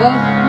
Well,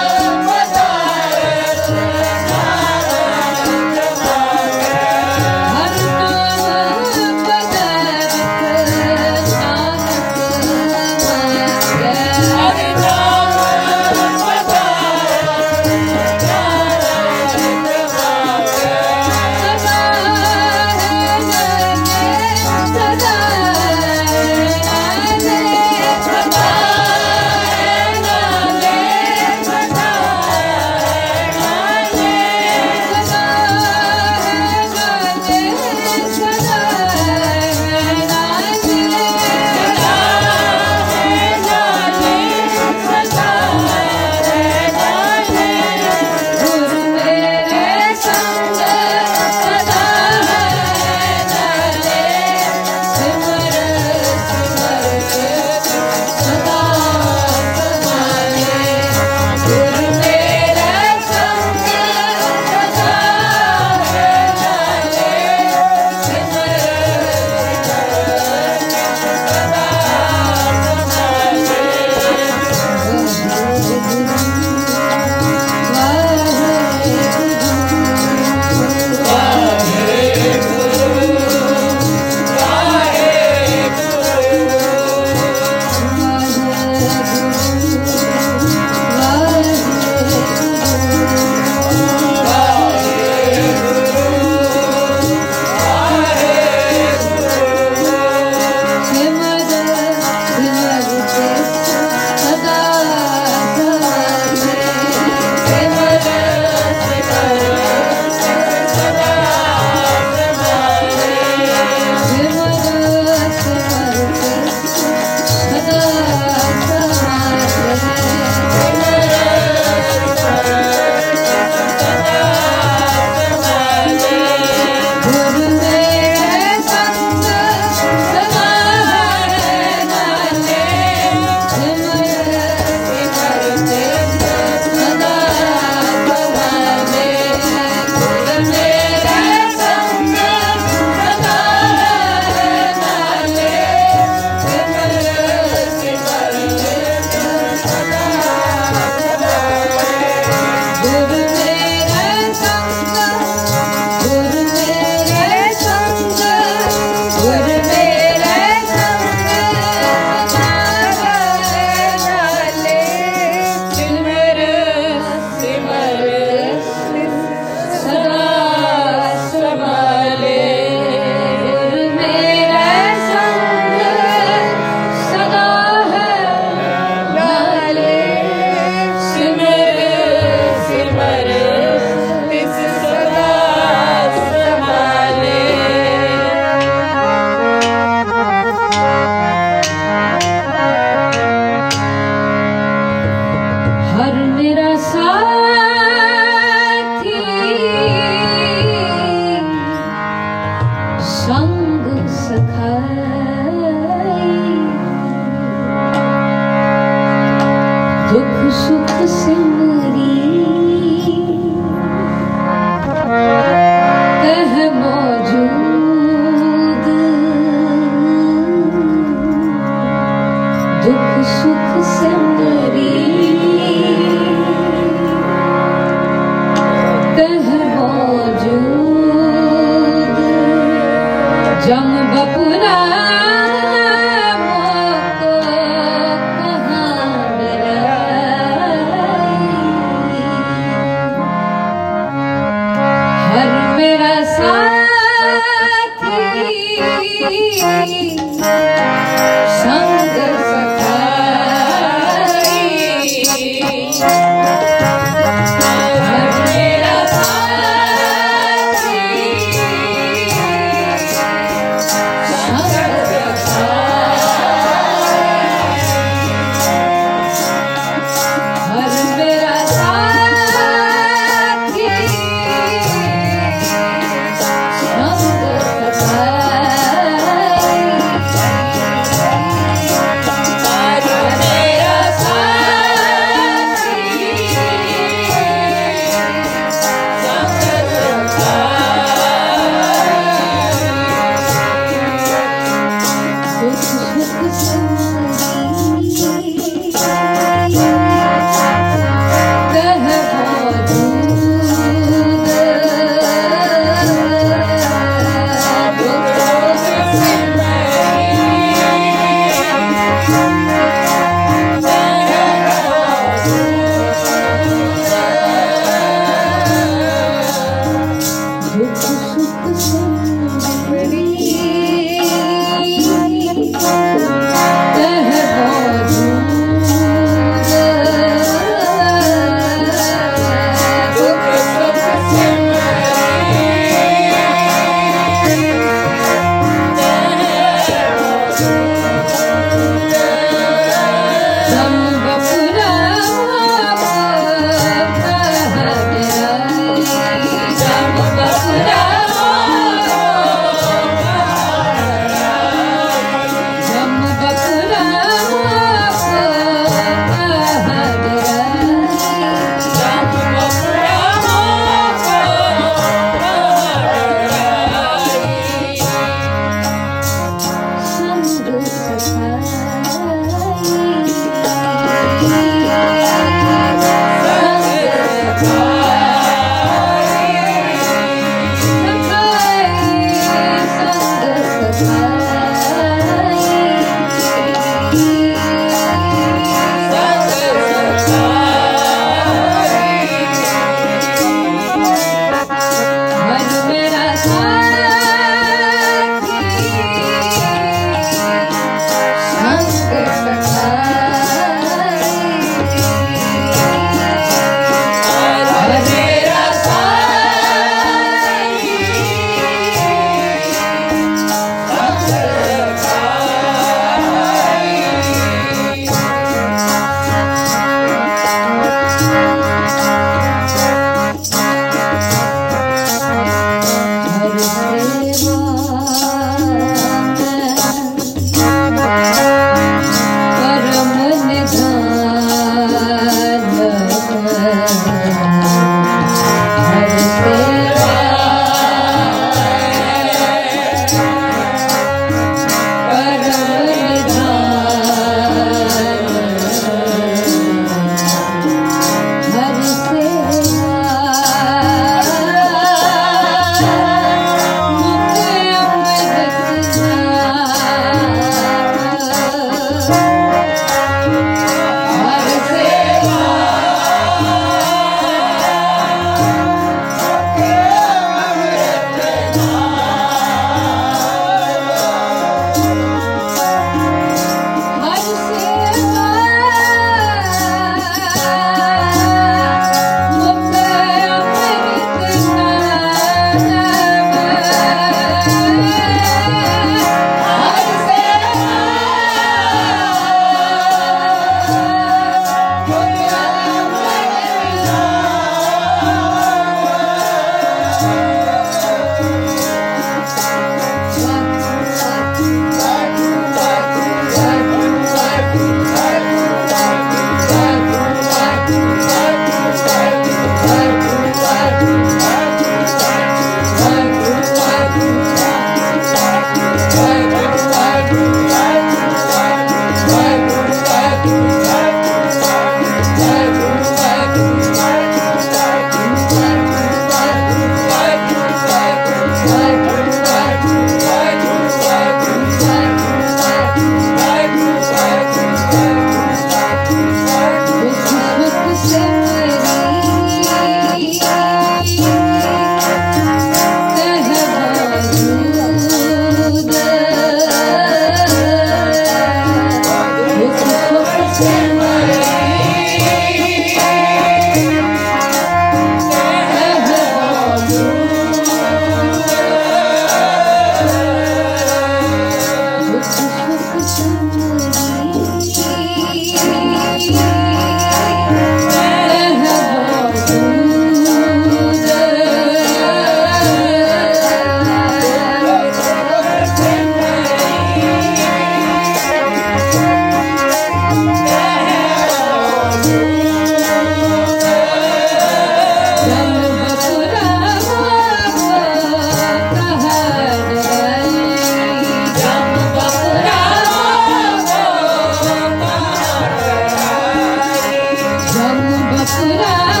सुरा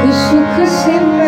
Kuşu kuşu